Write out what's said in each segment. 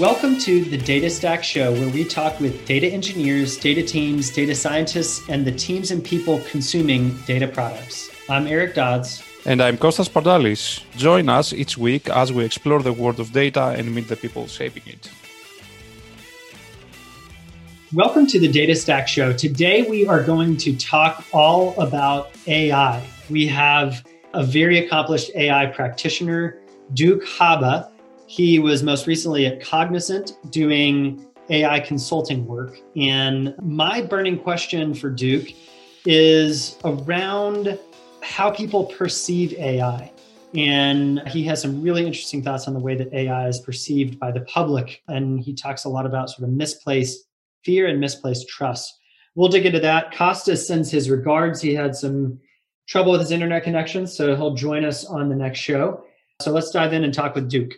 Welcome to the Data Stack Show, where we talk with data engineers, data teams, data scientists, and the teams and people consuming data products. I'm Eric Dodds. And I'm Kostas Pardalis. Join us each week as we explore the world of data and meet the people shaping it. Welcome to the Data Stack Show. Today we are going to talk all about AI. We have a very accomplished AI practitioner, Duc Haba. He was most recently at Cognizant doing AI consulting work. And my burning question for Duc is around how people perceive AI. And he has some really interesting thoughts on the way that AI is perceived by the public. And he talks a lot about sort of misplaced fear and misplaced trust. We'll dig into that. Kostas sends his regards. He had some trouble with his internet connection, so he'll join us on the next show. So let's dive in and talk with Duc.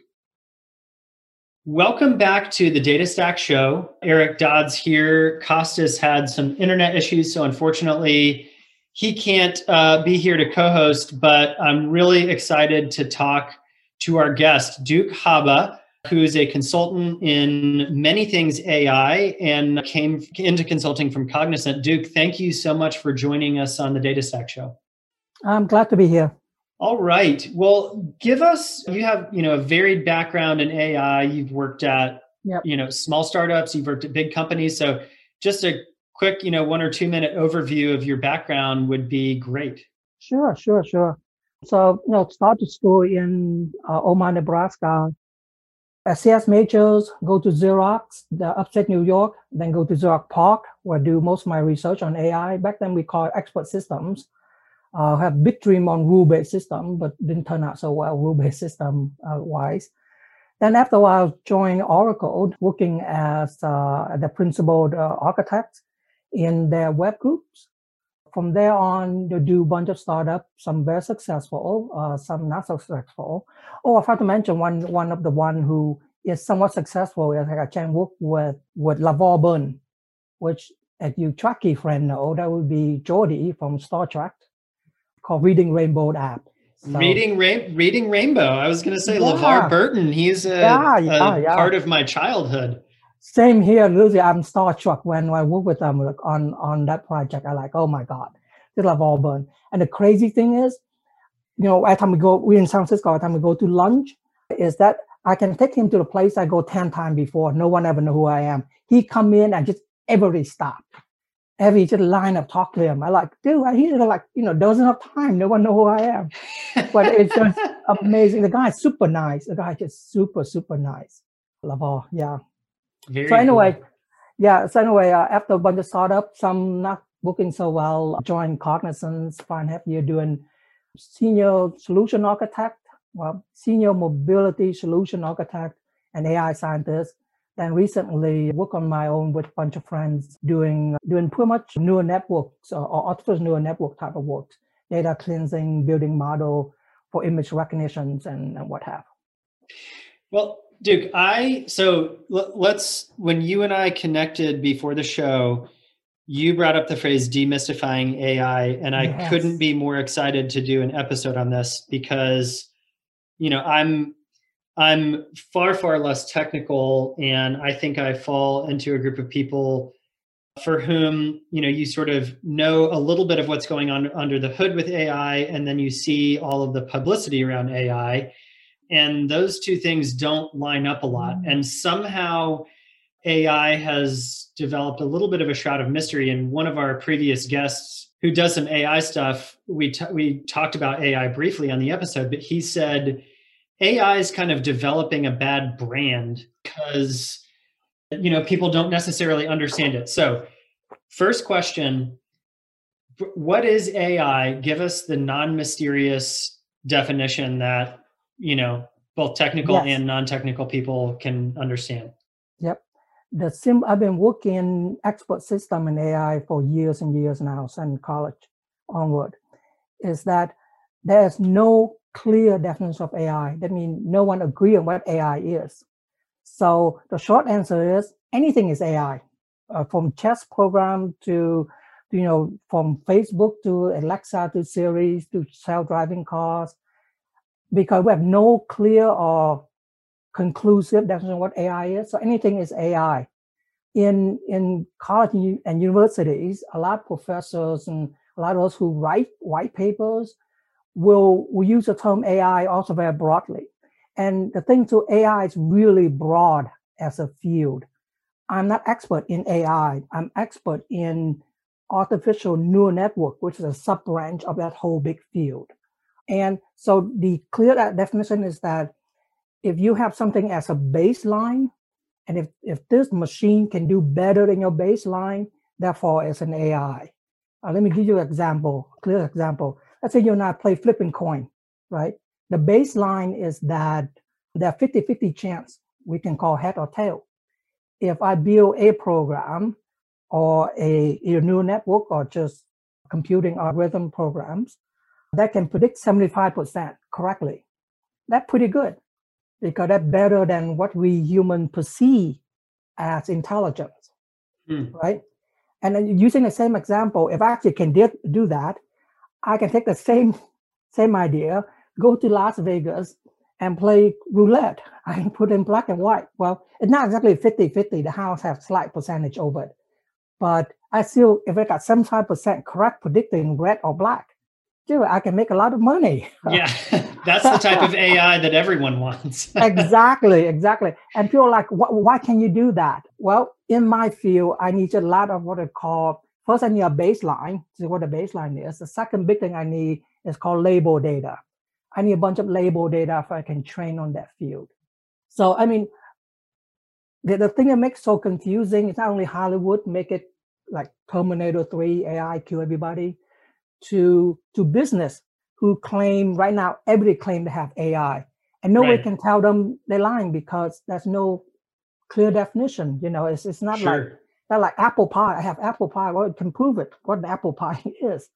Welcome back to the Data Stack Show. Eric Dodds here. Kostas had some internet issues, so unfortunately, he can't uh, be here to co host, but I'm really excited to talk to our guest, Duc Haba, who is a consultant in many things AI and came into consulting from Cognizant. Duc, thank you so much for joining us on the Data Stack Show. I'm glad to be here. All right. Well, give us you have, you know, a varied background in AI. You've worked at yep. you know, small startups, you've worked at big companies. So just a quick, you know, one or two minute overview of your background would be great. Sure, sure, sure. So, you know, started school in uh, Omaha, Nebraska. CS majors, go to Xerox, the upstate New York, then go to Xerox PARC, where I do most of my research on AI. Back then we called expert systems uh, have big dream on rule-based system, but didn't turn out so well rule-based system uh, wise. Then after a while, joined Oracle, working as uh, the principal uh, architect in their web groups. From there on, you do a bunch of startups, some very successful, uh, some not so successful. Oh, I forgot to mention one one of the one who is somewhat successful is like a chance work with with LeVar Burton, which as you Trekkie friend know, that would be Geordi from Star Trek called Reading Rainbow app. So, reading Rain, Reading Rainbow. I was going to say yeah. LeVar Burton. He's a, yeah, yeah, a part of my childhood. Same here, Lucy. I'm Star starstruck when I work with them on on that project. I'm like, oh my god, this LeVar Burton. And the crazy thing is, you know, every time we go, we're in San Francisco, every time we go to lunch, is that I can take him to the place I go ten times before. No one ever know who I am. He come in and just everybody stop every just line up talk to him. I like, dude, he's like, you know, doesn't have time. No one know who I am. but it's just amazing. The guy's super nice. The guy just super, super nice. LeVar, yeah. Very so anyway, cool. yeah. So anyway, uh, after a bunch of startups, some not working so well, joined Cognizant, five and a half year doing senior solution architect, well, senior mobility solution architect and AI scientist and recently work on my own with a bunch of friends doing doing pretty much neural networks or, or artificial neural network type of work, data cleansing, building model for image recognitions and, and what have. Well, Duc, I so let's when you and I connected before the show, you brought up the phrase demystifying AI, and I yes. couldn't be more excited to do an episode on this because you know I'm I'm far, far less technical, and I think I fall into a group of people for whom you know you sort of know a little bit of what's going on under the hood with AI, and then you see all of the publicity around AI, and those two things don't line up a lot, mm. and somehow AI has developed a little bit of a shroud of mystery. And one of our previous guests who does some AI stuff, we t- we talked about AI briefly on the episode, but he said AI is kind of developing a bad brand because you know people don't necessarily understand it. So, first question, what is AI? Give us the non-mysterious definition that, you know, both technical yes. and non-technical people can understand. Yep. The sim I've been working in expert system in AI for years and years now, since college onward, is that there's no clear definition of AI. That means no one agree on what AI is. So the short answer is anything is AI, uh, from chess program to, you know, from Facebook to Alexa to Siri to self-driving cars, because we have no clear or conclusive definition of what AI is. So anything is AI. In in college and universities, a lot of professors and a lot of those who write white papers will, will use the term AI also very broadly. And the thing to AI is really broad as a field. I'm not expert in AI. I'm expert in artificial neural network, which is a sub branch of that whole big field. And so the clear definition is that if you have something as a baseline, and if, if this machine can do better than your baseline, therefore it's an AI. Uh, let me give you an example, clear example. Let's say you and I play flipping coin, right? The baseline is that there are 50-50 chance we can call head or tail. If I build a program or a, a neural network or just computing algorithm programs that can predict 75% correctly, that's pretty good because that's better than what we human perceive as intelligence, hmm. right? And then using the same example, if I actually can do that, I can take the same same idea, go to Las Vegas and play roulette. I can put in black and white. Well, it's not exactly 50-50. The house has slight percentage over it. But I still, if I got 75% correct predicting red or black, dude, I can make a lot of money. Yeah, that's the type of AI that everyone wants. exactly, exactly. And people are like, why can you do that? Well, in my field, I need a lot of what I call first, I need a baseline. See what the baseline is. The second big thing I need is called label data. I need a bunch of label data if I can train on that field. So, I mean, the, the thing that makes so confusing is not only Hollywood make it like Terminator 3, AI kill everybody, to to business who claim right now everybody claim to have AI, and nobody right. can tell them they're lying because there's no clear definition. You know, it's it's not sure. like not like apple pie. I have apple pie. Well, it can prove it what the apple pie is.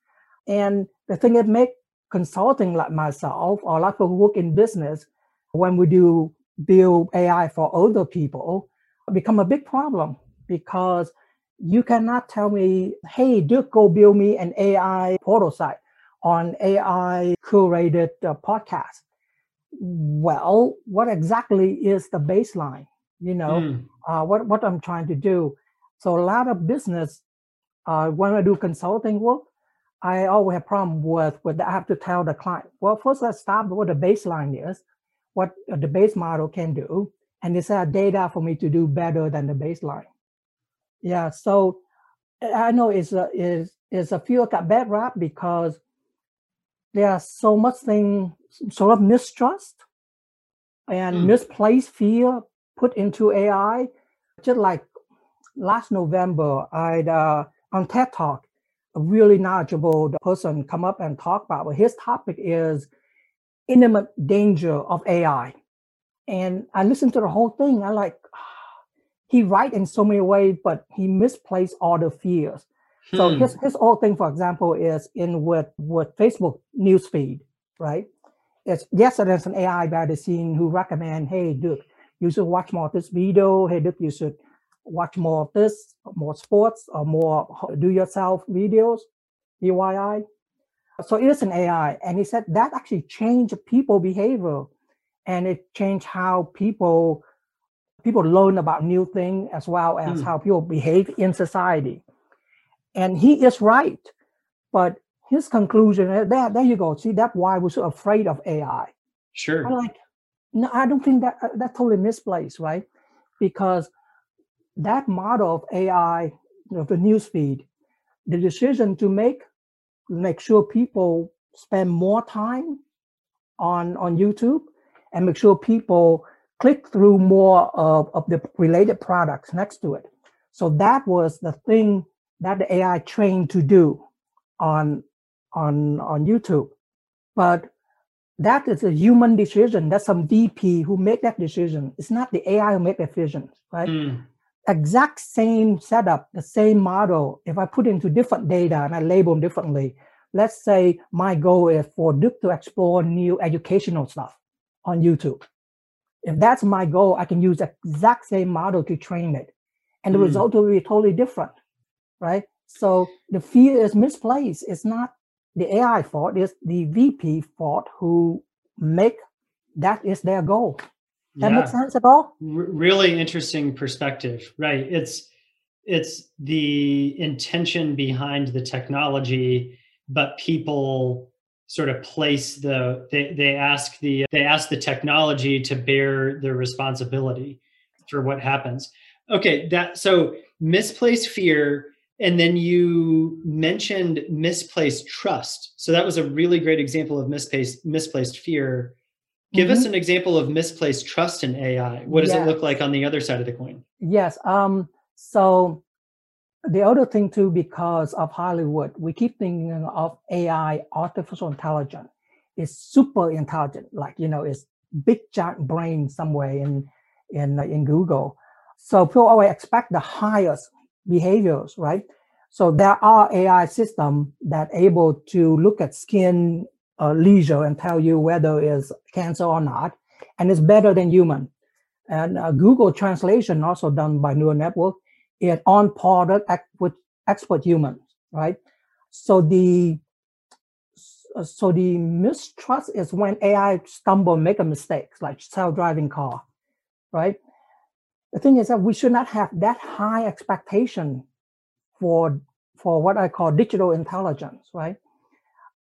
And the thing that make consulting like myself or a lot of people who work in business when we do build AI for older people become a big problem because you cannot tell me, hey, Duc, go build me an AI portal site on AI curated uh, podcast. Well, what exactly is the baseline? You know, mm. uh, what, what I'm trying to do. So a lot of business, uh, when I do consulting work, I always have problem with, with I have to tell the client, well, first let's start with what the baseline is, what the base model can do, and is there data for me to do better than the baseline? Yeah, so I know it's a is is a few got bad rap because there's so much thing sort of mistrust and mm. misplaced fear put into AI. Just like last November, I uh, on TED Talk, a really knowledgeable person come up and talk about. His topic is intimate danger of AI, and I listened to the whole thing. I like he right in so many ways, but he misplaced all the fears. Hmm. So his his whole thing, for example, is in with with Facebook newsfeed, right? It's yes, there's an AI by the scene who recommend, hey, Duc, you should watch more of this video. Hey, Duc, you should watch more of this, more sports, or more do-yourself videos, DIY. So it is an AI, and he said that actually changed people behavior, and it changed how people people learn about new things as well as mm. how people behave in society. And he is right. But his conclusion, uh, there, there you go. See, that's why we're so afraid of AI. Sure. I'm like, no, I don't think that uh, that's totally misplaced, right? Because that model of AI, know, the newsfeed, the decision to make make sure people spend more time on on YouTube and make sure people click through more of, of the related products next to it. So that was the thing that the AI trained to do on on on YouTube. But that is a human decision. That's some VP who make that decision. It's not the AI who make decisions, right? Mm. Exact same setup, the same model. If I put into different data and I label them differently, let's say my goal is for Duc to explore new educational stuff on YouTube. If that's my goal, I can use the exact same model to train it. And the mm. result will be totally different, right? So the fear is misplaced. It's not the AI fault, it's the VP fault who make that is their goal. That yeah. makes sense at all? R- really interesting perspective. Right. It's it's the intention behind the technology, but people sort of place the they, they ask the they ask the technology to bear the responsibility for what happens. Okay, that so misplaced fear and then you mentioned misplaced trust. So that was a really great example of misplaced misplaced fear. Give mm-hmm. us an example of misplaced trust in AI. What does it look like on the other side of the coin? Yes. Um, so the other thing too, because of Hollywood, we keep thinking of AI, artificial intelligence, is super intelligent. Like you know, it's big giant brain somewhere in in in Google. So people always expect the highest behaviors, right? So there are AI systems that able to look at skin uh, lesion and tell you whether it's cancer or not, and it's better than human. And uh, Google Translation, also done by neural network, is on par with expert humans, right? So the so the mistrust is when AI stumble, make a mistake, like self-driving car, right? the thing is that we should not have that high expectation for for what I call digital intelligence, right?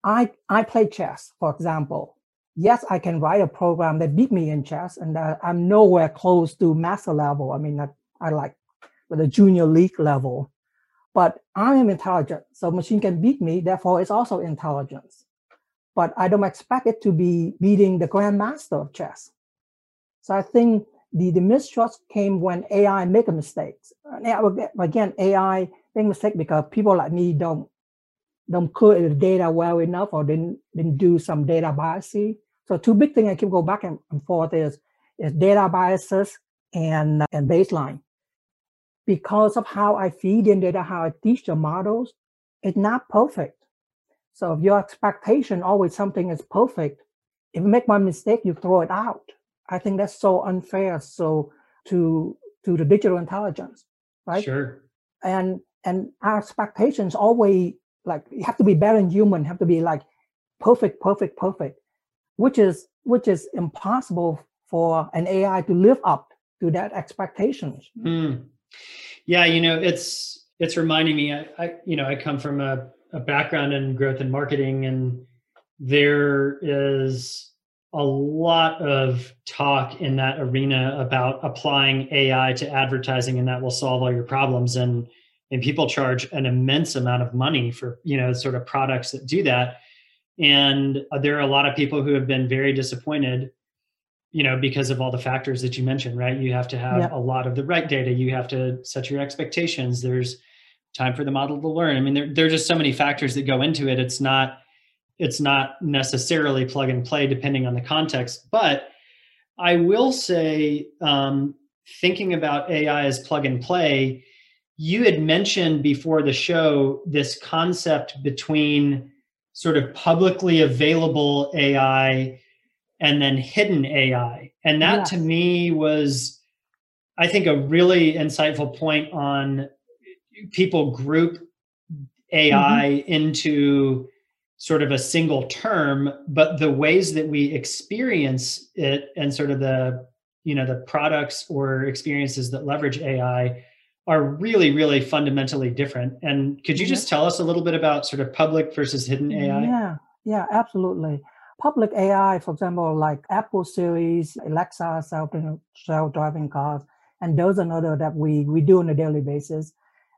I I play chess, for example. Yes, I can write a program that beat me in chess, and uh, I'm nowhere close to master level. I mean, I, I like the junior league level, but I am intelligent, so machine can beat me. Therefore, it's also intelligence. But I don't expect it to be beating the grandmaster of chess. So I think the, the mistrust came when AI make a mistakes. Again, AI make mistake because people like me don't don't clear the data well enough or didn't didn't do some data biasing. So two big things I keep go back and, forth is is data biases and and baseline. Because of how I feed in data, how I teach the models, it's not perfect. So if your expectation always something is perfect, if you make one mistake, you throw it out. I think that's so unfair. So to to the digital intelligence, right? Sure. And and our expectations always like you have to be better than human, have to be like perfect, perfect, perfect, which is which is impossible for an AI to live up to that expectations. Mm. Yeah, you know, it's it's reminding me. I, I you know I come from a, a background in growth and marketing, and there is a lot of talk in that arena about applying AI to advertising and that will solve all your problems and and people charge an immense amount of money for you know sort of products that do that. And there are a lot of people who have been very disappointed you know because of all the factors that you mentioned right? You have to have yeah. a lot of the right data. You have to set your expectations. There's time for the model to learn. I mean there, there are just so many factors that go into it. It's not it's not necessarily plug and play depending on the context. But I will say, um, thinking about AI as plug and play, you had mentioned before the show this concept between sort of publicly available AI and then hidden AI. And that to me was, I think, a really insightful point on people group AI mm-hmm. into sort of a single term but the ways that we experience it and sort of the you know the products or experiences that leverage ai are really really fundamentally different and could you just tell us a little bit about sort of public versus hidden ai yeah yeah absolutely public ai for example like apple Siri's alexa self-driving cars and those are another that we we do on a daily basis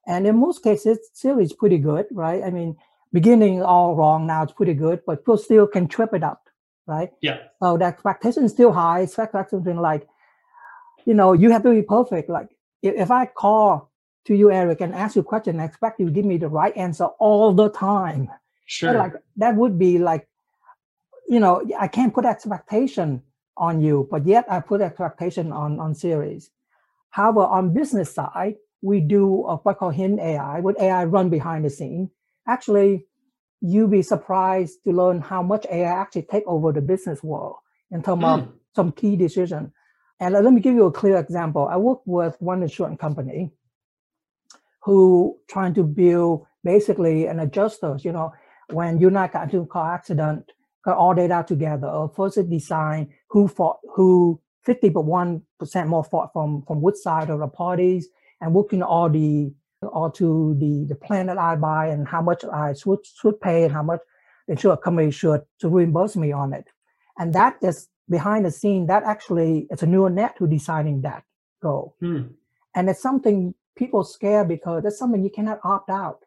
and in most cases Siri's pretty good right i mean beginning all wrong. Now it's pretty good, but people still can trip it up, right? Yeah. So the expectation is still high. Expect something like, you know, you have to be perfect. Like if, if I call to you, Eric, and ask you a question, I expect you to give me the right answer all the time. Sure. like that would be like, you know, I can't put expectation on you, but yet I put expectation on on Siri's. However, on business side, we do a, what I call hidden AI, with AI run behind the scene actually you'll be surprised to learn how much AI actually take over the business world in terms mm. of hmm. some key decision. And let me give you a clear example. I work with one insurance company who trying to build basically an adjuster. You know, when you're not got into a car accident, got all data together. First, it design who for who 50 but one more fraud from, from which side of the parties and looking at all the all to the, the plan that I buy and how much I should, should pay and how much the insurance company should to reimburse me on it. And that is behind the scene, that actually it's a neural net who deciding that goal. Hmm. And it's something people scare because it's something you cannot opt out.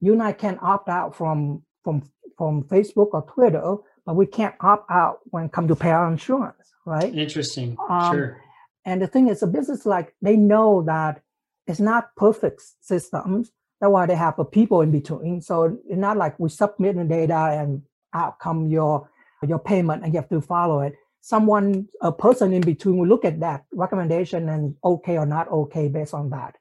You and I can opt out from from from Facebook or Twitter, but we can't opt out when it comes to pay our insurance, right? Interesting. Um, sure. And the thing is, a business like they know that it's not perfect systems. That's why they have a people in between. So it's not like we submit the data and out come your your payment and you have to follow it. Someone, a person in between will look at that recommendation and okay or not okay based on that.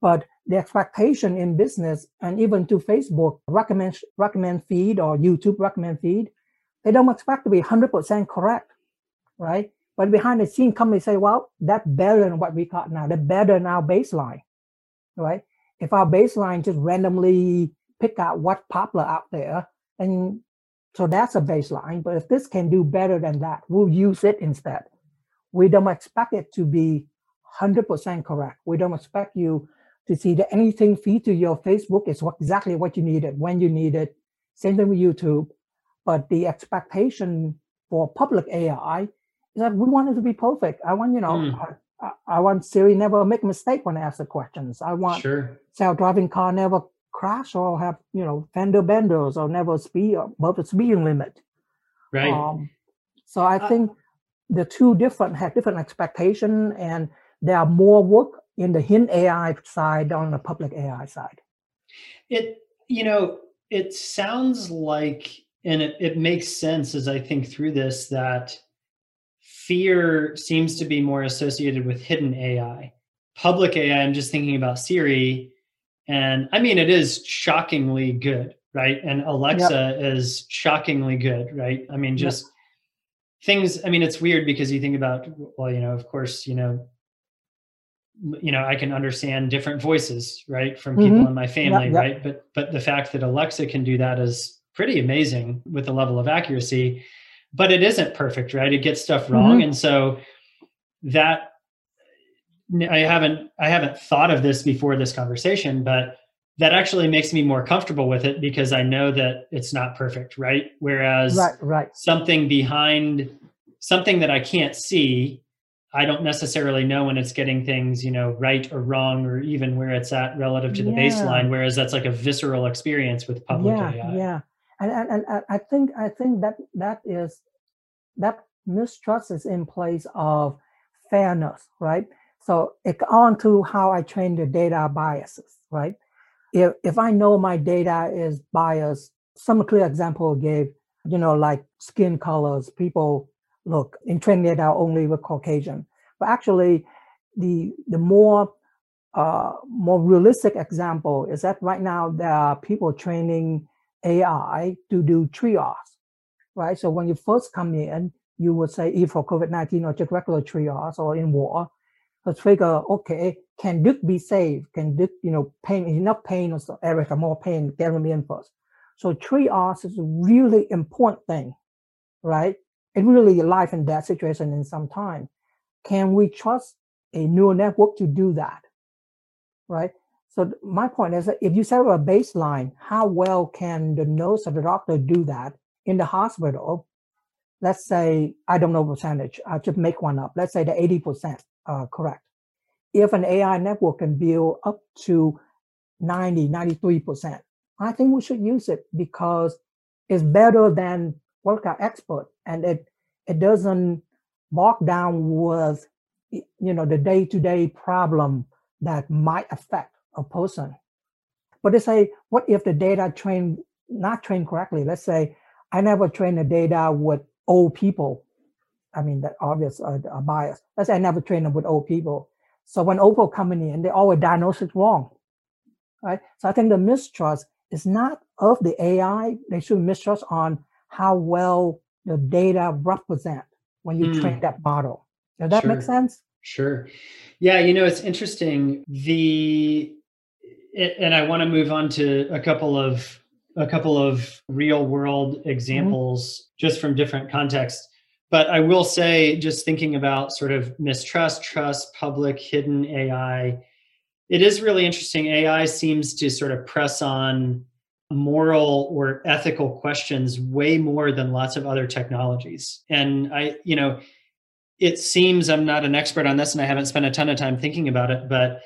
But the expectation in business and even to Facebook recommend recommend feed or YouTube recommend feed, they don't expect to be 100% correct, right? But behind the scene, companies say, well, that's better than what we got now. That's better than our baseline, right? If our baseline just randomly pick out what's popular out there, and so that's a baseline. But if this can do better than that, we'll use it instead. We don't expect it to be 100% correct. We don't expect you to see that anything feed to your Facebook is what, exactly what you needed, when you need it. Same thing with YouTube. But the expectation for public AI is that we want it to be perfect. I want, you know, mm. I, I, want Siri never make a mistake when I ask the questions. I want sure. self-driving car never crash or have, you know, fender benders or never speed above the speeding limit. Right. Um, so I uh, think the two different have different expectation and there are more work in the hint AI side on the public AI side. It, you know, it sounds like, and it, it makes sense as I think through this that fear seems to be more associated with hidden AI. Public AI, I'm just thinking about Siri, and I mean, it is shockingly good, right? And Alexa yep. is shockingly good, right? I mean, just yep. things, I mean, it's weird because you think about, well, you know, of course, you know, you know i can understand different voices right from people mm-hmm. in my family yep, right but but the fact that alexa can do that is pretty amazing with the level of accuracy but it isn't perfect, right? It gets stuff wrong. Mm-hmm. And so that I haven't I haven't thought of this before this conversation, but that actually makes me more comfortable with it because I know that it's not perfect, right? Whereas right, right. something behind something that I can't see, I don't necessarily know when it's getting things, you know, right or wrong, or even where it's at relative to the yeah. baseline. Whereas that's like a visceral experience with public yeah, AI. Yeah, and, and, and I think I think that that is that mistrust is in place of fairness, right? So it on to how I train the data biases, right? If if I know my data is biased, some clear example gave, you know, like skin colors, people look in training data only with Caucasian. But actually the the more uh, more realistic example is that right now there are people training AI to do triage, right? So when you first come in, you would say either for COVID-19 or just regular triage or in war, let's figure, okay, can this be saved? Can this, you know, pain, enough pain or so, Eric, more pain, get them in first. So three triage is a really important thing, right? It really life and death situation in some time. Can we trust a neural network to do that, right? So my point is that if you set up a baseline, how well can the nurse or the doctor do that in the hospital? Let's say, I don't know percentage, I just make one up. Let's say the 80% are correct. If an AI network can build up to 90, 93%, I think we should use it because it's better than workout expert and it, it doesn't bog down with you know the day-to-day problem that might affect a person. But they say, what if the data trained not trained correctly? Let's say I never trained the data with old people. I mean, that obvious uh, bias. Let's say I never trained them with old people. So when old people coming in, and they always diagnose it wrong, right? So I think the mistrust is not of the AI. They should mistrust on how well the data represent when you mm. train that model. Does that sure. make sense? Sure. Yeah, you know, it's interesting. The and I want to move on to a couple of a couple of real world mm-hmm. examples mm-hmm. just from different contexts. But I will say, just thinking about sort of mistrust, trust, public, hidden AI, it is really interesting. AI seems to sort of press on moral or ethical questions way more than lots of other technologies. And I, you know, it seems I'm not an expert on this and I haven't spent a ton of time thinking about it, but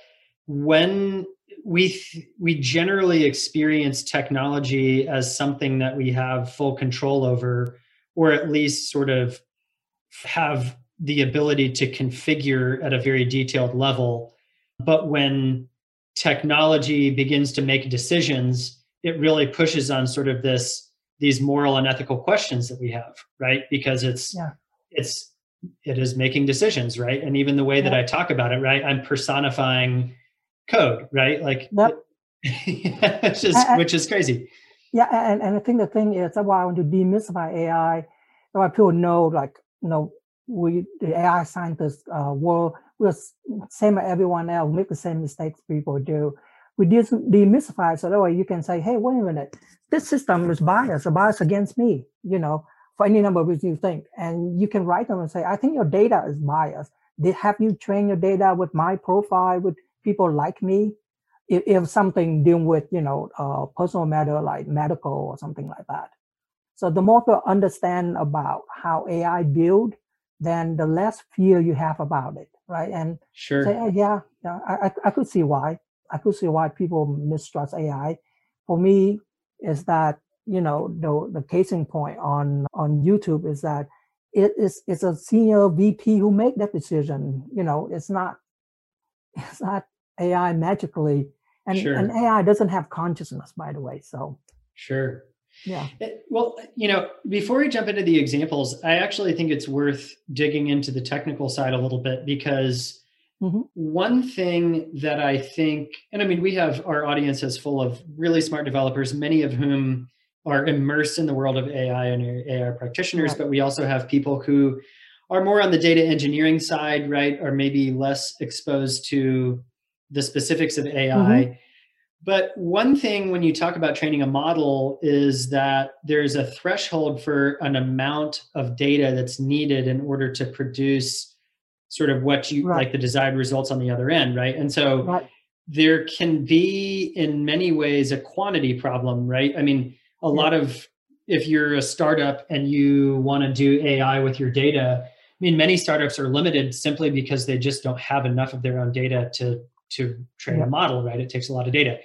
when we we generally experience technology as something that we have full control over or at least sort of have the ability to configure at a very detailed level. But when technology begins to make decisions, it really pushes on sort of this these moral and ethical questions that we have, right? Because it's yeah. it's it is making decisions, right? And even the way that I talk about it, right? I'm personifying code, right? Like yep. it's just, which is crazy. Yeah, and, and I think the thing is that's why I want to demystify AI. Why people know like you know we the AI scientists uh, world we're same as everyone else make the same mistakes people do. We demystify so that way you can say, hey, wait a minute, this system is biased, biased against me, you know, for any number of reasons you think. And you can write them and say, I think your data is biased. Did have you train your data with my profile with people like me? If, if something dealing with, you know, uh, personal matter like medical or something like that. So the more people understand about how AI build, then the less fear you have about it, right? And sure, say, oh, yeah, yeah, I, I could see why. I could see why people mistrust AI. For me, is that you know the the casing point on on YouTube is that it is it's a senior VP who make that decision. You know, it's not it's not AI magically, and sure. and AI doesn't have consciousness, by the way. So sure, yeah. Eh, well, you know, before we jump into the examples, I actually think it's worth digging into the technical side a little bit because mm-hmm. one thing that I think, and I mean, we have our audience is full of really smart developers, many of whom are immersed in the world of AI and AI practitioners, right. but we also have people who are more on the data engineering side, right? Or maybe less exposed to the specifics of AI. Mm-hmm. But one thing when you talk about training a model is that there's a threshold for an amount of data that's needed in order to produce sort of what you right. like the desired results on the other end, right? And so right. there can be in many ways a quantity problem, right? I mean, a yeah. lot of if you're a startup and you want to do AI with your data, I mean, many startups are limited simply because they just don't have enough of their own data to to train a model, right? It takes a lot of data.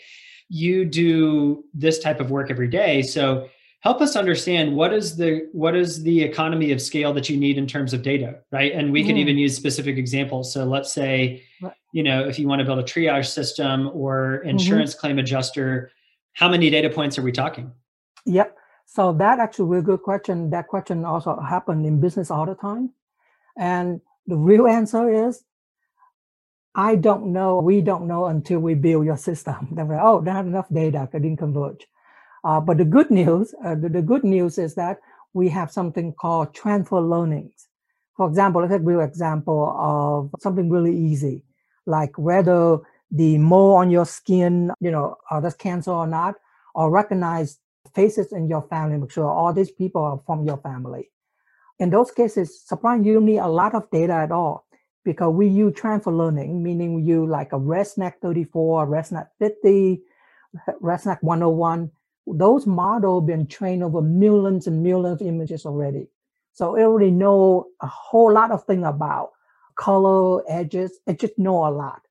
You do this type of work every day. So help us understand what is the what is the economy of scale that you need in terms of data, right? And we mm. can even use specific examples. So let's say, you know, if you want to build a triage system or mm-hmm. insurance mm-hmm. claim adjuster, how many data points are we talking? Yep. So that actually a good question. That question also happen in business all the time. And the real answer is I don't know. We don't know until we build your system. Then we're oh, not enough data, I didn't converge. Uh, but the good news, uh, the, the, good news is that we have something called transfer learnings. For example, let's take a real example of something really easy, like whether the mole on your skin, you know, are this cancer or not, or recognize faces in your family, make sure all these people are from your family. In those cases, surprisingly, you don't need a lot of data at all because we use transfer learning, meaning we use like a ResNet 34, ResNet 50, ResNet 101. Those models been trained over millions and millions of images already. So it already know a whole lot of things about color, edges, it just know a lot.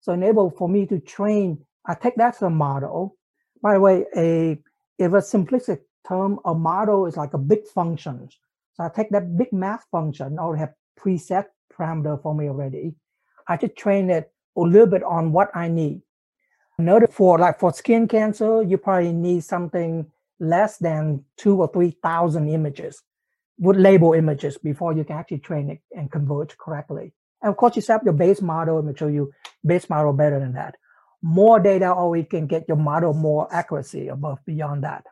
So enable for me to train, I take that as a model. By the way, a if a simplistic term, a model is like a big function. So I take that big math function, I already have preset parameter for me already. I just train it a little bit on what I need. Another for like for skin cancer, you probably need something less than two or three thousand images with label images before you can actually train it and converge correctly. And of course, you set up your base model and make sure you base model better than that. More data, we can get your model more accuracy above beyond that.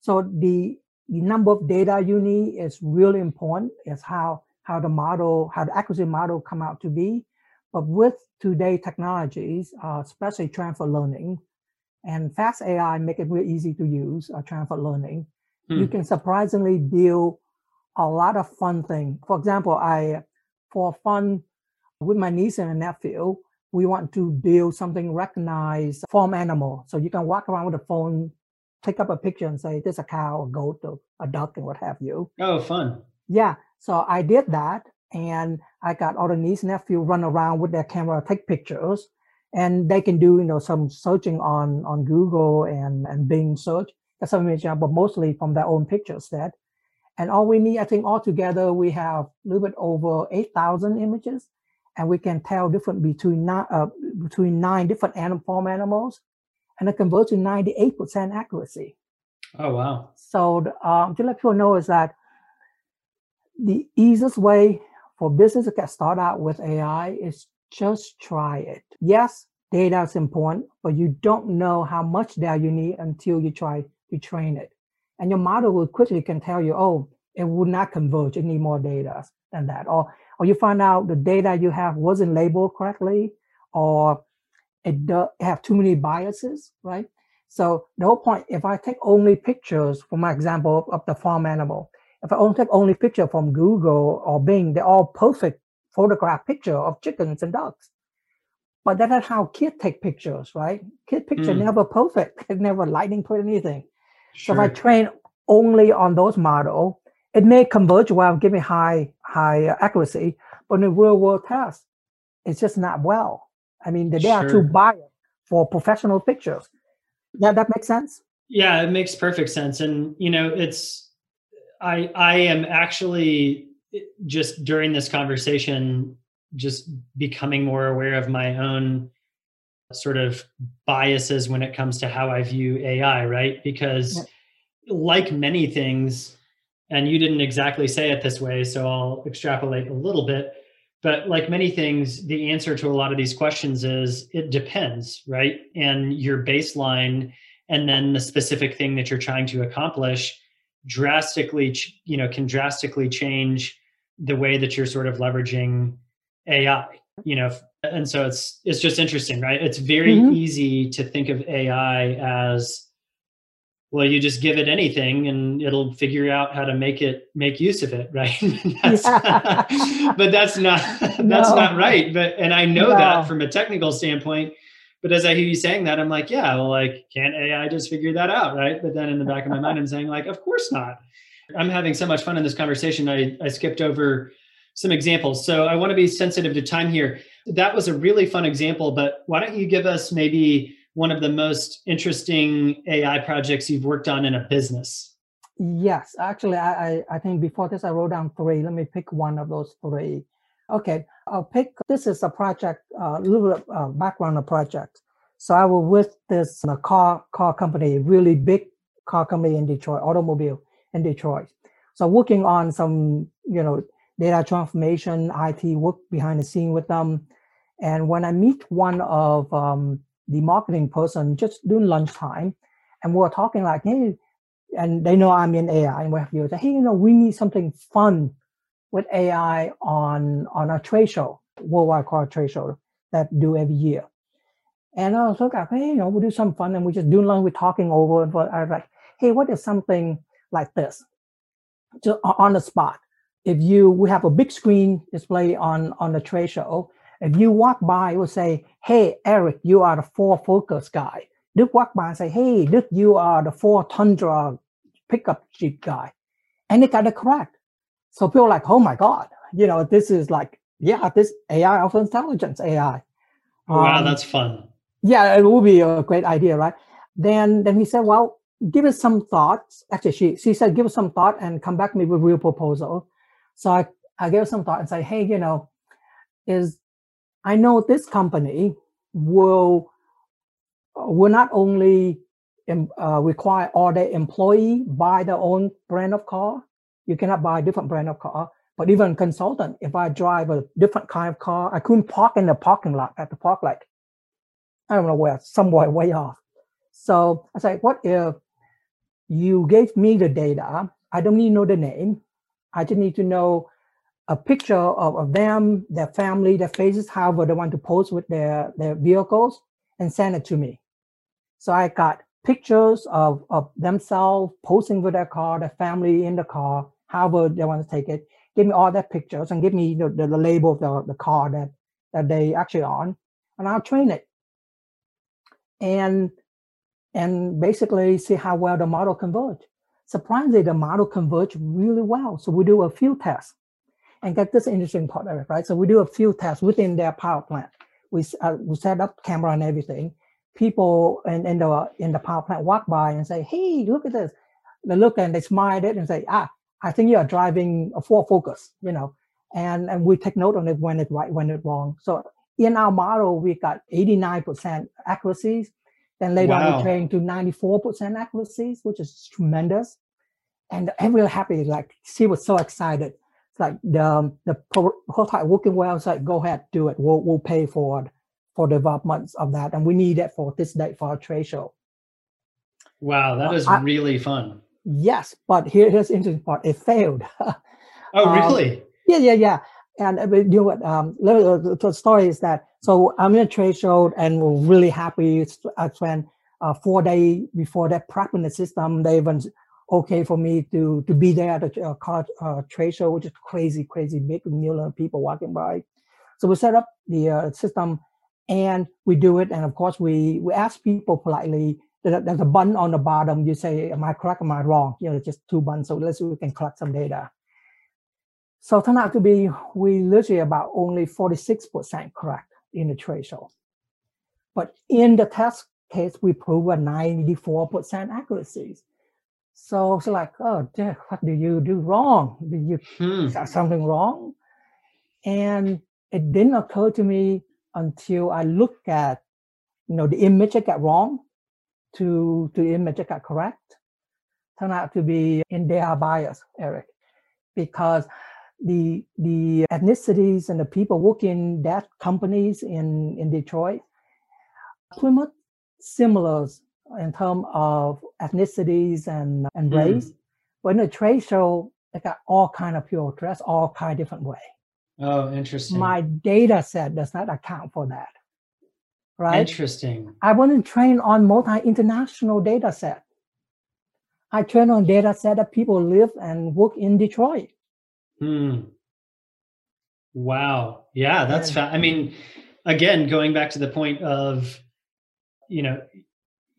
So the the number of data you need is really important. Is how how the model, how the accuracy model come out to be. But with today technologies, uh, especially transfer learning and fast.ai make it really easy to use uh, transfer learning. Hmm. You can surprisingly deal a lot of fun things. For example, I, for fun with my niece and nephew, we want to build something recognize farm animal. So you can walk around with a phone, take up a picture and say, this is a cow, a goat, or a duck, and what have you. Oh, fun. Yeah. So I did that. And I got all the niece and nephew run around with their camera, take pictures. And they can do, you know, some searching on, on Google and, and Bing search. That's some but mostly from their own picture set. And all we need, I think altogether, we have a little bit over 8,000 images and we can tell different between nine, uh, between nine different animal farm animals, and it converts to 98% accuracy. Oh wow! So um, to let people know is that the easiest way for business to get started out with AI is just try it. Yes, data is important, but you don't know how much data you need until you try to train it. And your model will quickly can tell you, oh, it will not converge. It need more data than that. Or or you find out the data you have wasn't labeled correctly, or it does have too many biases, right? So the whole point, if I take only pictures, for my example of the farm animal, if I only take only picture from Google or Bing, they're all perfect photograph picture of chickens and ducks. But that's how kids take pictures, right? Kid picture mm. never perfect. It's never lighting put anything. Sure. So if I train only on those model, it may converge while giving high high accuracy, but in the real world test, it's just not well. I mean, they sure. are too biased for professional pictures. Yeah, that makes sense. Yeah, it makes perfect sense. And you know, it's I I am actually eh, just during this conversation just becoming more aware of my own sort of biases when it comes to how I view AI, right? Because yeah. like many things, and you didn't exactly say it this way, so I'll extrapolate a little bit. But like many things, the answer to a lot of these questions is it depends, right? And your baseline and then the specific thing that you're trying to accomplish drastically, you know, can drastically change the way that you're sort of leveraging AI, you know, and so it's it's just interesting, right? It's very mm-hmm. easy to think of AI as well you just give it anything and it'll figure out how to make it make use of it right that's but that's not that's no. not right but and i know no. that from a technical standpoint but as i hear you saying that i'm like yeah well like can't ai just figure that out right but then in the back of my mind i'm saying like of course not i'm having so much fun in this conversation i i skipped over some examples so i want to be sensitive to time here that was a really fun example but why don't you give us maybe one of the most interesting AI projects you've worked on in a business? Yes, actually, I, I think before this I wrote down three. Let me pick one of those three. Okay, I'll pick. This is a project, a uh, little bit uh, background project. So I was with this uh, car car company, really big car company in Detroit, automobile in Detroit. So working on some, you know, data transformation, IT work behind the scene with them. And when I meet one of um, the marketing person just during lunchtime, and we are talking like, hey, and they know I'm in AI, and we have you say, hey, you know, we need something fun with AI on on a trade show, worldwide car trade show that do every year. And I was like, hey, you know, we do some fun, and we just do lunch, we're talking over, and I was like, hey, what is something like this, just on the spot? If you we have a big screen display on on the trade show, if you walk by, you will say, Hey, Eric, you are the Ford Focus guy. Đức walk by and say, Hey, Đức, you are the Ford Tundra pickup Jeep guy. And it got it correct. So people are like, Oh my God, you know, this is like, yeah, this AI of intelligence AI. Wow, um, that's fun. Yeah, it will be a great idea, right? Then then he said, Well, give us some thoughts. Actually, she she said, give us some thought and come back me with real proposal. So I, I gave some thought and say, hey, you know, is I know this company will will not only uh, require all their employee buy their own brand of car. You cannot buy a different brand of car. But even consultant, if I drive a different kind of car, I couldn't park in the parking lot at the park light. I don't know where, somewhere way off. So I said, what if you gave me the data? I don't need to know the name. I just need to know a picture of, of them, their family, their faces, however they want to pose with their, their vehicles, and send it to me. So I got pictures of, of themselves posing with their car, their family in the car, however they want to take it. Give me all that pictures and give me the, the, the label of the, the car that, that they actually on, and I'll train it. And and basically see how well the model converge. Surprisingly, the model converge really well. So we do a few tests and get this interesting part of it, right? So we do a few tests within their power plant. We, uh, we set up camera and everything. People in, in the in the power plant walk by and say, "Hey, look at this." They look and they smile at it and say, "Ah, I think you are driving a Ford Focus," you know, and and we take note on it when it's right, when it's wrong. So in our model, we got 89% accuracies. Then later wow. on, we trained to 94% accuracies, which is tremendous. And everyone happy, like she was so excited It's like the the prototype working well. It's like go ahead, do it. We'll we'll pay for it for development of that, and we need it for this date for our trade show. Wow, that is I, really fun. Yes, but here, here's the interesting part. It failed. oh, really? Um, yeah, yeah, yeah. And uh, you know what? Um, the story is that so I'm in a trade show and we're really happy. I spent uh, four days before that prepping the system. They even okay for me to to be there at a, uh, car uh, trade show, which is crazy, crazy big, million of people walking by. So we set up the uh, system, and we do it. And of course, we we ask people politely. There's a button on the bottom. You say, "Am I correct? Am I wrong?" You know, just two buttons. So let's see we can collect some data. So it turned out to be we literally about only 46% correct in the trade show. But in the test case, we prove a 94% accuracy. So it's like, oh, dear, what do you do wrong? Did you hmm. something wrong? And it didn't occur to me until I looked at, you know, the image I got wrong to, to the image got correct. Turned out to be in their bias, Eric, because the the ethnicities and the people working that companies in in Detroit pretty much similar in terms of ethnicities and, and mm. race. But in a trade show, they got all kind of people dressed all kind of different way. Oh, interesting. My data set does not account for that. Right? Interesting. I wasn't train on multi-international data set. I train on data set that people live and work in Detroit. Hmm. Wow. Yeah, that's fa- I mean, again, going back to the point of, you know,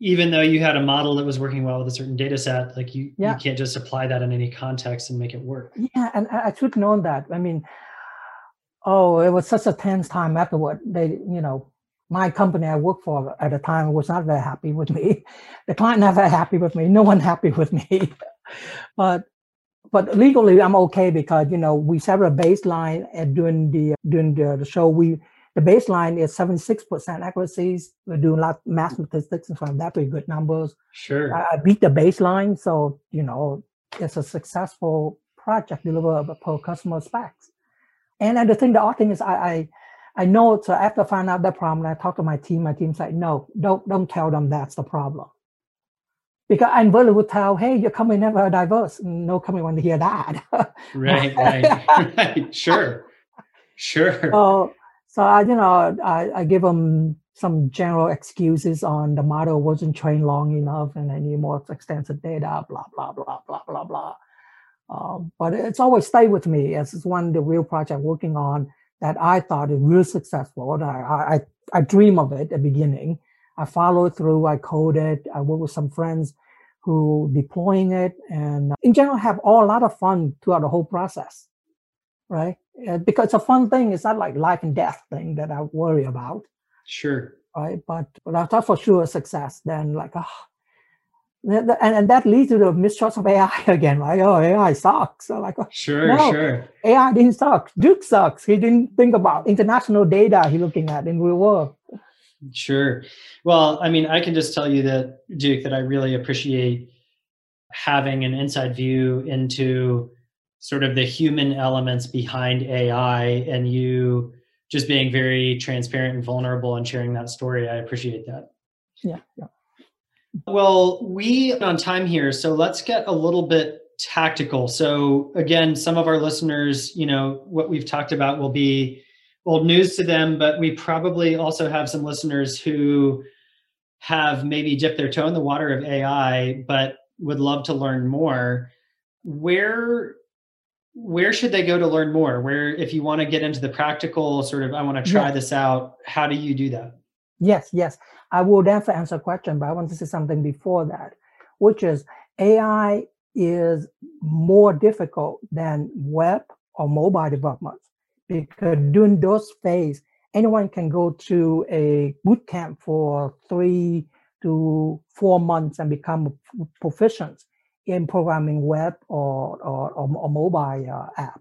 even though you had a model that was working well with a certain data set, like you, yeah. you can't just apply that in any context and make it work. Yeah, and I, should have known that. I mean, oh, it was such a tense time afterward. They, you know, my company I worked for at the time was not very happy with me. The client not very happy with me. No one happy with me. but but legally I'm okay because you know we set a baseline and during the during the, the show we the baseline is 76% accuracies. We're doing a lot of math statistics and from that pretty good numbers. Sure. I, I, beat the baseline. So, you know, it's a successful project delivered per customer specs. And, and the thing, the odd thing is I, I, I know so after I find out that problem, I talk to my team, my team's like, no, don't don't tell them that's the problem. Because I really would tell, hey, your company never diverse. No company want to hear that. right, right, right. Sure. Sure. Oh, so I, you know, I, I give them some general excuses on the model wasn't trained long enough and I need more extensive data, blah, blah, blah, blah, blah, blah. Um, but it's always stayed with me as it's one of the real project working on that I thought is real successful. I, I, I dream of it at the beginning. I follow through, I code it, I work with some friends who deploying it and uh, in general have all a lot of fun throughout the whole process, right? Uh, because it's a fun thing. It's not like life and death thing that I worry about. Sure. Right. But, but I thought for sure success. Then like, oh, and, and that leads to the mistrust of AI again, right? Oh, AI sucks. So like, oh, sure, no, sure. AI didn't suck. Duc sucks. He didn't think about international data he looking at in real world. Sure. Well, I mean, I can just tell you that Duc, that I really appreciate having an inside view into sort of the human elements behind AI and you just being very transparent and vulnerable and sharing that story. I appreciate that. Yeah. yeah. Well, we on time here, so let's get a little bit tactical. So again, some of our listeners, you know, what we've talked about will be old news to them, but we probably also have some listeners who have maybe dipped their toe in the water of AI, but would love to learn more. Where where should they go to learn more? Where, if you want to get into the practical sort of, I want to try yes. this out, how do you do that? Yes, yes. I will definitely answer a question, but I want to say something before that, which is AI is more difficult than web or mobile development because during those phase, anyone can go to a boot camp for three to four months and become proficient in programming web or, or, or, or mobile uh, app.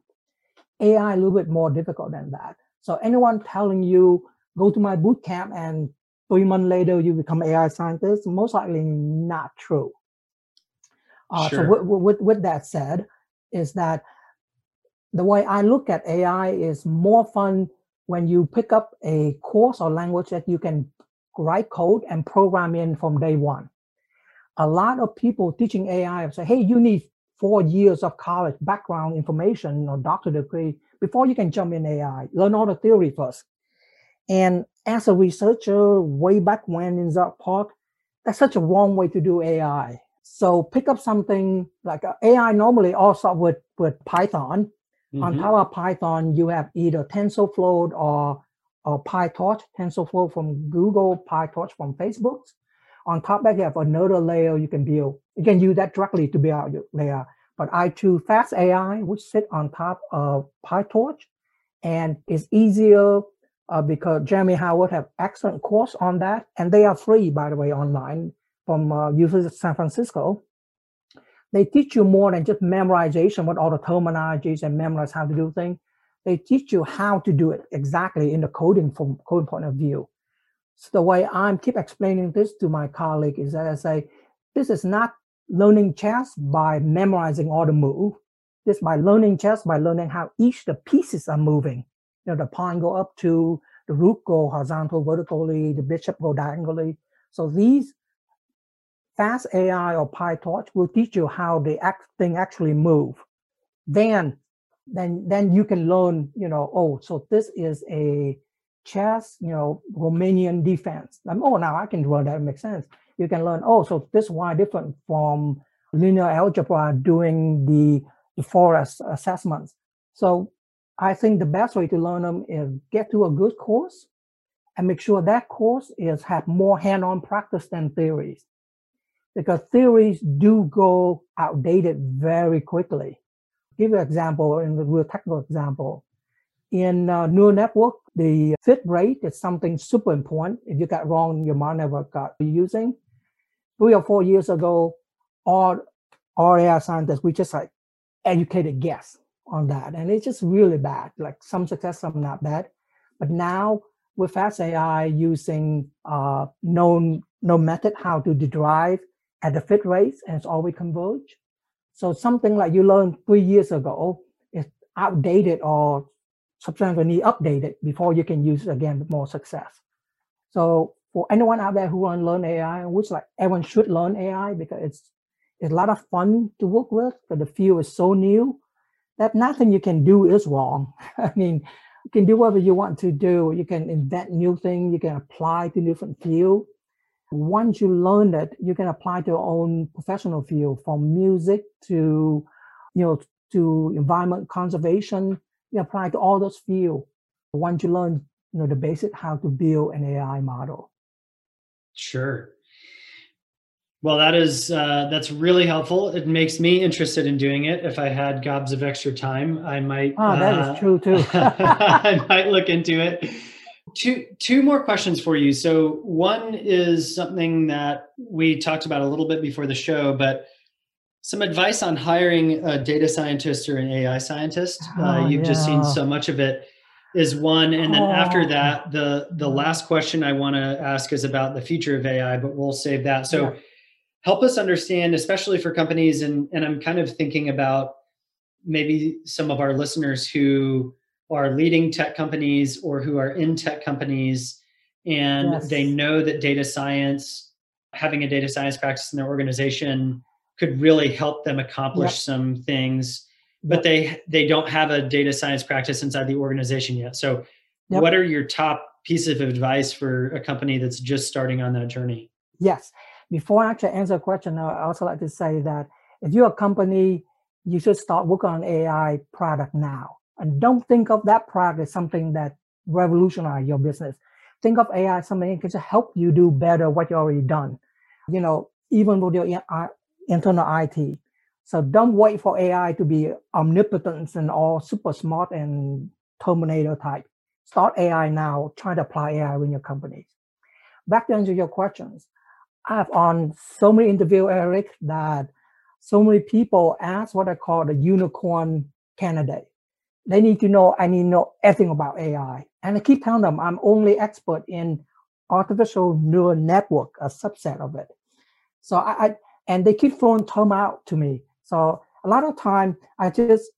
AI a little bit more difficult than that. So anyone telling you, go to my boot camp and three months later you become AI scientist, most likely not true. Uh, sure. So with, with, with that said, is that the way I look at AI is more fun when you pick up a course or language that you can write code and program in from day one. A lot of people teaching AI say, hey, you need four years of college background information or doctor degree before you can jump in AI. Learn all the theory first. And as a researcher, way back when in Xerox PARC, that's such a wrong way to do AI. So pick up something like uh, AI normally all start with, with Python. Mm-hmm. On top of Python, you have either TensorFlow or, or PyTorch, TensorFlow from Google, PyTorch from Facebook. On top of that, you have another layer you can build. You can use that directly to build your layer. But I choose fast.ai, which sit on top of PyTorch, and it's easier uh, because Jeremy Howard have excellent course on that, and they are free, by the way, online from uh, University of San Francisco. They teach you more than just memorization, what all the terminologies and memorize how to do things. They teach you how to do it exactly in the coding from coding point of view. So the way I'm keep explaining this to my colleague is that I say, this is not learning chess by memorizing all the move. This by learning chess by learning how each the pieces are moving you know, the pawn go up to, the rook go horizontal, vertically, the bishop go diagonally. So these fast.ai or PyTorch will teach you how the act, thing actually move. Then, then, then you can learn, you know, oh, so this is a chess, you know, Romanian defense. Um, oh, now I can run that. makes sense. You can learn, oh, so this why different from linear algebra doing the, the forest assessments. So I think the best way to learn them is get to a good course and make sure that course is have more hand-on practice than theories. Because theories do go outdated very quickly. Give you an example, in the real technical example. In uh, neural network, the fit rate is something super important. If you got wrong, your mind never got using. Three or four years ago, all, all AI scientists, we just like educated guess on that. And it's just really bad, like some success, some not bad. But now with fast.ai using uh, known, known method how to derive at the fit rates and it's always converge. So something like you learned three years ago is outdated or subsequently updated before you can use it again with more success. So for anyone out there who want to learn AI, which like everyone should learn AI because it's it's a lot of fun to work with, but the field is so new that nothing you can do is wrong. I mean, you can do whatever you want to do. You can invent new things. You can apply to different field. Once you learn that, you can apply to your own professional field, from music to, you know, to environment conservation. You apply to all those fields. Once you learn, you know, the basic how to build an AI model. Sure. Well, that is uh, that's really helpful. It makes me interested in doing it. If I had gobs of extra time, I might. Oh, that uh, is true too. I might look into it. Two two more questions for you. So one is something that we talked about a little bit before the show, but some advice on hiring a data scientist or an AI scientist. Uh, oh, uh, you've yeah. just seen so much of it is one and then oh. after that the the last question i want to ask is about the future of ai but we'll save that so yeah help us understand, especially for companies, and, and I'm kind of thinking about maybe some of our listeners who are leading tech companies or who are in tech companies and yes. they know that data science, having a data science practice in their organization could really help them accomplish yep. some things but they they don't have a data science practice inside the organization yet so yep. what are your top pieces of advice for a company that's just starting on that journey yes before I actually answer a question, I also like to say that if you're a company you should start working on AI product now. And don't think of that product as something that revolutionize your business. Think of AI as something that can help you do better what you already done. You know, even with your internal IT. So don't wait for AI to be omnipotent and all super smart and Terminator type. Start AI now. Try to apply AI in your companies. Back to answer your questions. I've on so many interview, Eric, that so many people ask what I call the unicorn candidate. They need to know, I need to know everything about AI. And I keep telling them I'm only expert in artificial neural network, a subset of it. So I, I and they keep throwing term out to me. So a lot of time I just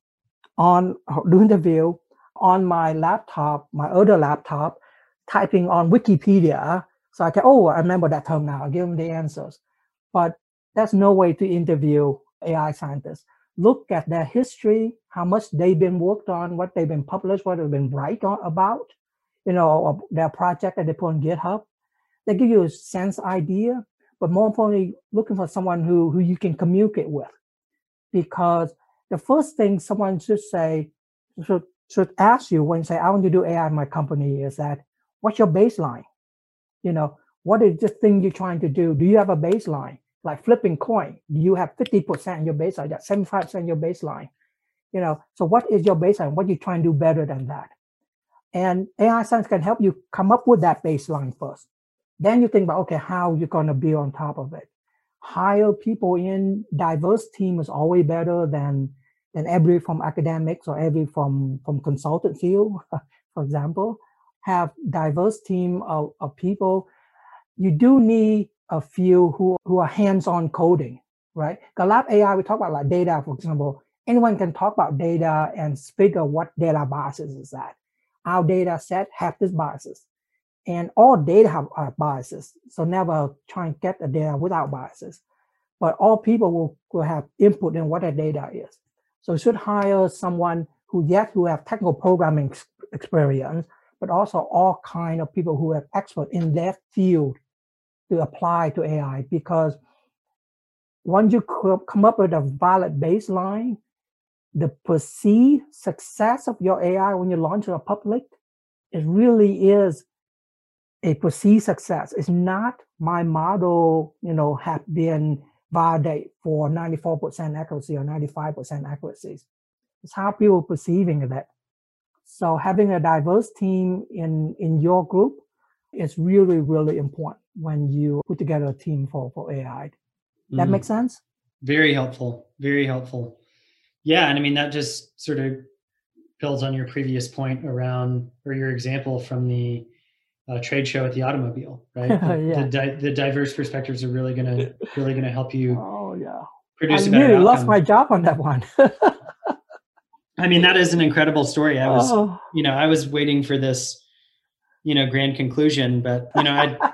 on doing the interview on my laptop, my other laptop, typing on Wikipedia. So I can, oh, I remember that term now. I give them the answers. But that's no way to interview AI scientists. Look at their history, how much they've been worked on, what they've been published, what they've been write on about, you know, their project that they put on GitHub. They give you a sense idea, but more importantly, looking for someone who, who you can communicate with. Because the first thing someone should say, should, should ask you when you say, I want to do AI in my company is that, what's your baseline? You know, what is the thing you're trying to do? Do you have a baseline? Like flipping coin, you have 50% your baseline, that 75% your baseline. You know, so what is your baseline? What you trying to do better than that? And AI science can help you come up with that baseline first. Then you think about, okay, how you're going to build on top of it. Hire people in diverse team is always better than than every from academics or every from from consultant field, for example. Have diverse team of, of people. You do need a few who, who are hands-on coding, right? Lab AI, we talk about like data, for example. Anyone can talk about data and figure what data biases is that. Our data set have these biases. And all data have uh, biases. So never try and get the data without biases. But all people will, will have input in what the data is. So you should hire someone who yet who have technical programming experience, but also all kind of people who have expert in their field to apply to AI. Because once you come up with a valid baseline, the perceived success of your AI when you launch to public, it really is a perceived success. It's not my model, you know, have been validated for 94% accuracy or 95% accuracy. It's how people perceiving that. So having a diverse team in, in your group is really, really important when you put together a team for, for AI. That mm. makes sense? Very helpful. Very helpful. Yeah. And I mean, that just sort of builds on your previous point around, or your example from the uh, trade show at the automobile, right? Yeah. the, di- the diverse perspectives are really gonna really gonna help you. Oh yeah. Produce I nearly lost my job on that one. I mean, that is an incredible story. I was, oh. you know, I was waiting for this, you know, grand conclusion, but you know, I,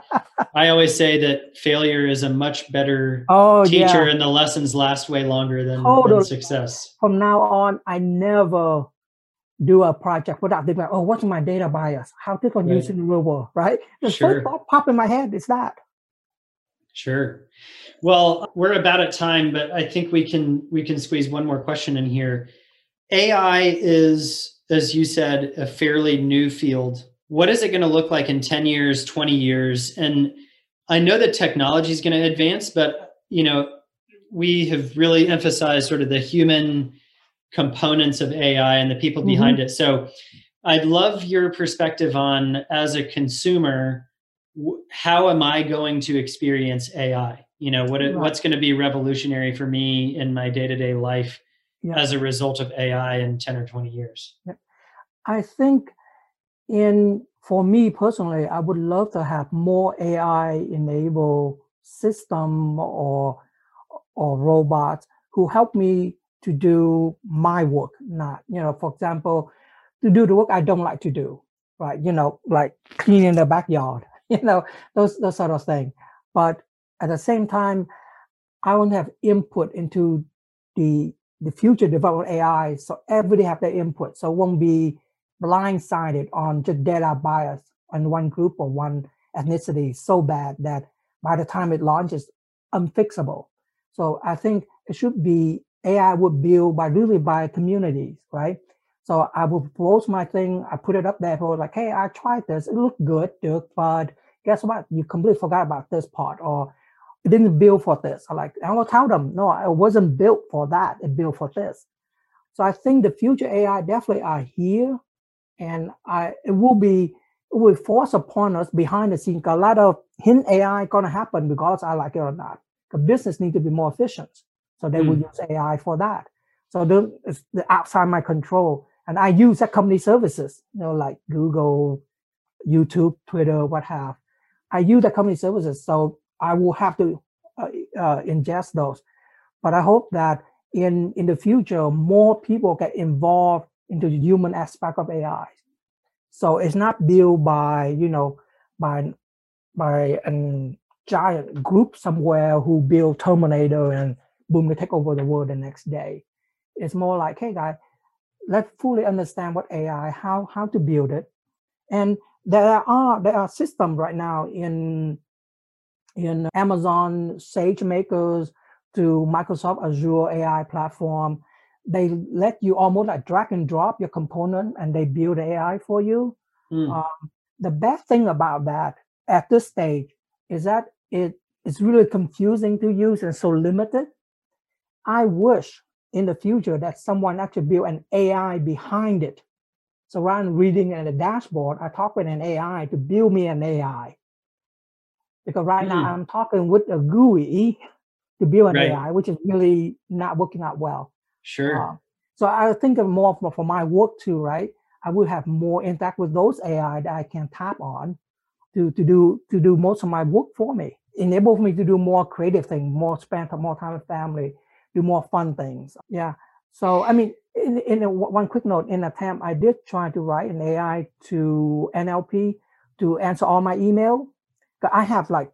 I always say that failure is a much better oh, teacher, yeah. and the lessons last way longer than, than success. From now on, I never do a project without thinking, like, oh, what's my data bias? How this one right. using the real world, right? The sure. first pop in my head is that. Sure. Well, we're about at time, but I think we can we can squeeze one more question in here. AI is, as you said, a fairly new field. What is it going to look like in 10 years, 20 years? And I know that technology is going to advance, but you know, we have really emphasized sort of the human components of AI and the people mm-hmm. behind it. So I'd love your perspective on as a consumer, how am I going to experience AI? You know, what right. what's going to be revolutionary for me in my day-to-day life yeah. as a result of AI in 10 or 20 years? Yeah. I think in for me personally, I would love to have more AI enabled system or or robots who help me to do my work, not, you know, for example, to do the work I don't like to do, right? You know, like cleaning the backyard, you know, those those sort of things. But at the same time, I want to have input into the the future development AI, so everybody have their input, so won't be blindsided on just data bias on one group or one ethnicity so bad that by the time it launches, unfixable. So I think it should be AI would build by really by communities, right? So I would post my thing, I put it up there for like, hey, I tried this, it looked good, Dirk, but guess what? You completely forgot about this part, or it didn't build for this. I like, I will tell them, no, it wasn't built for that. It built for this. So I think the future AI definitely are here, and I it will be it will force upon us behind the scenes. A lot of hint AI gonna happen because I like it or not. The business need to be more efficient, so they mm. will hmm. use AI for that. So the, it's the outside my control, and I use that company services, you know, like Google, YouTube, Twitter, what have. I use the company services, so I will have to uh, uh, ingest those. But I hope that in in the future, more people get involved into the human aspect of AI. So it's not built by you know by by a giant group somewhere who build Terminator and boom, they take over the world the next day. It's more like, hey guys, let's fully understand what AI, how how to build it, and there are there are systems right now in in Amazon SageMakers to Microsoft Azure AI platform. They let you almost like drag and drop your component and they build AI for you. Mm. Um, the best thing about that at this stage is that it is really confusing to use and so limited. I wish in the future that someone actually build an AI behind it so rather than reading in a dashboard, I talk with an AI to build me an AI. Because right mm. now I'm talking with a GUI to build an right. AI, which is really not working out well. Sure. Uh, so I think of more for, for my work too, right? I will have more interact with those AI that I can tap on to, to do to do most of my work for me. Enable me to do more creative things, more spend more time with family, do more fun things. Yeah. So I mean, in, in a, one quick note, in attempt, I did try to write an AI to NLP to answer all my email. I have like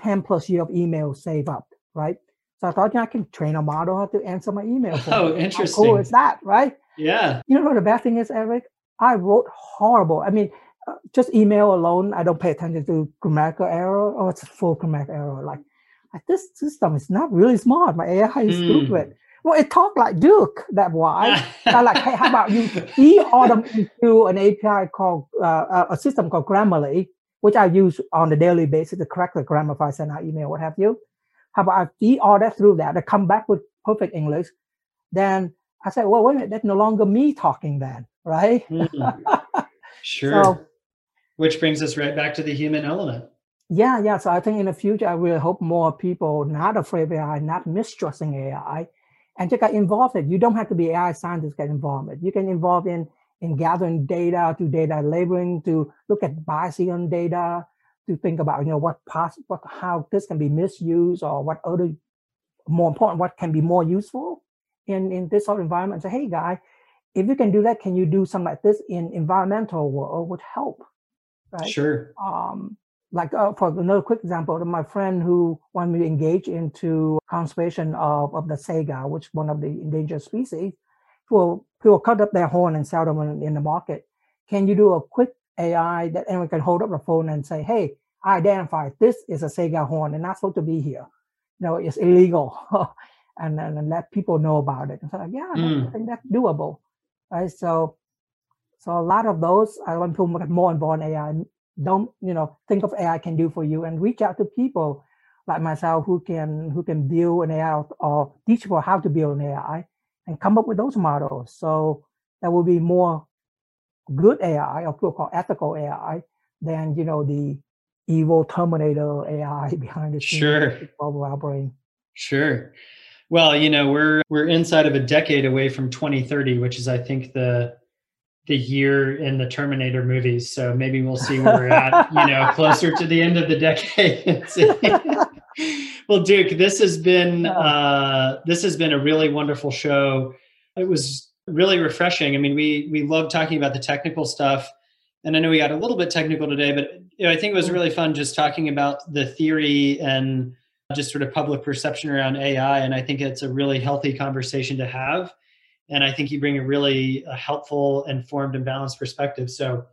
10 plus year of email saved up, right? So I thought yeah, I can train a model how to answer my email. oh, me. interesting. How cool is that, right? Yeah. You know what the bad thing is, Eric? I wrote horrible. I mean, uh, just email alone, I don't pay attention to grammatical error. Oh, it's full grammatical error. Like, like this system is not really smart. My AI is mm. stupid. Well, it talked like Duc. That why. I like, hey, how about you e-order into an API called uh, uh, a system called Grammarly, which I use on a daily basis to correct the grammar if I send out email, what have you. How about I e-order through that? I come back with perfect English. Then I say, well, wait a minute, that's no longer me talking then, right? Mm-hmm. Sure. So, Which brings us right back to the human element. Yeah, yeah. So I think in the future, I really hope more people not afraid of AI, not mistrusting AI, and to get involved in. You don't have to be AI scientist get involved in. You can involve in in gathering data, to data labeling, to look at Bayesian data, to think about you know what pos- what how this can be misused or what other more important what can be more useful in in this sort of environment. Say, hey guy, if you can do that, can you do something like this in environmental world would help, right? Sure. Um, like uh, for another quick example, my friend who wanted me to engage into conservation of, of the saiga which is one of the endangered species, will will cut up their horn and sell them in, in, the market. Can you do a quick AI that anyone can hold up the phone and say, "Hey, I identify this is a saiga horn and not supposed to be here. No, it's illegal," and, and, and let people know about it. And so, like, yeah, mm. I think that's doable, right? So, so a lot of those, I want people get more involved in AI don't you know think of ai can do for you and reach out to people like myself who can who can build an ai or teach people how to build an ai and come up with those models so that will be more good ai or call ethical ai than you know the evil terminator ai behind the scenes sure our brain sure well you know we're we're inside of a decade away from 2030 which is i think the the year in the Terminator movies. So maybe we'll see where we're at, you know, closer to the end of the decade. well, Duc, this has been uh, this has been a really wonderful show. It was really refreshing. I mean, we we love talking about the technical stuff, and I know we got a little bit technical today, but you know, I think it was really fun just talking about the theory and just sort of public perception around AI. And I think it's a really healthy conversation to have and I think you bring a really uh, helpful, informed, and balanced perspective. So,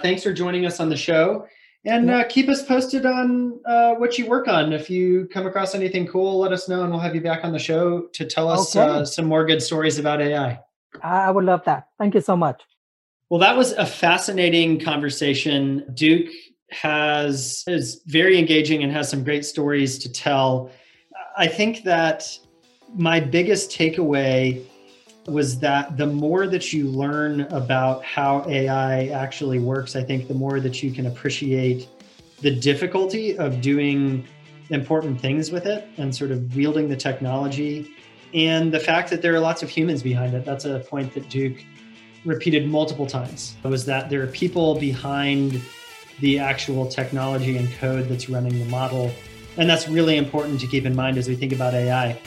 thanks for joining us on the show. And uh, keep us posted on uh, what you work on. If you come across anything cool, let us know, and we'll have you back on the show to tell us okay. uh, some more good stories about AI. I would love that. Thank you so much. Well, that was a fascinating conversation. Duc has is very engaging and has some great stories to tell. I think that my biggest takeaway was that the more that you learn about how AI actually works, I think the more that you can appreciate the difficulty of doing important things with it and sort of wielding the technology and the fact that there are lots of humans behind it. That's a point that Duc repeated multiple times was that there are people behind the actual technology and code that's running the model. And that's really important to keep in mind as we think about AI.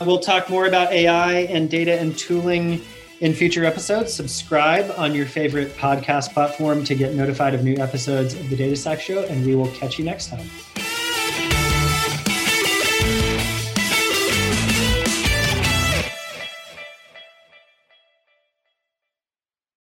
We'll talk more about AI and data and tooling in future episodes. Subscribe on your favorite podcast platform to get notified of new episodes of the Data Stack Show, and we will catch you next time.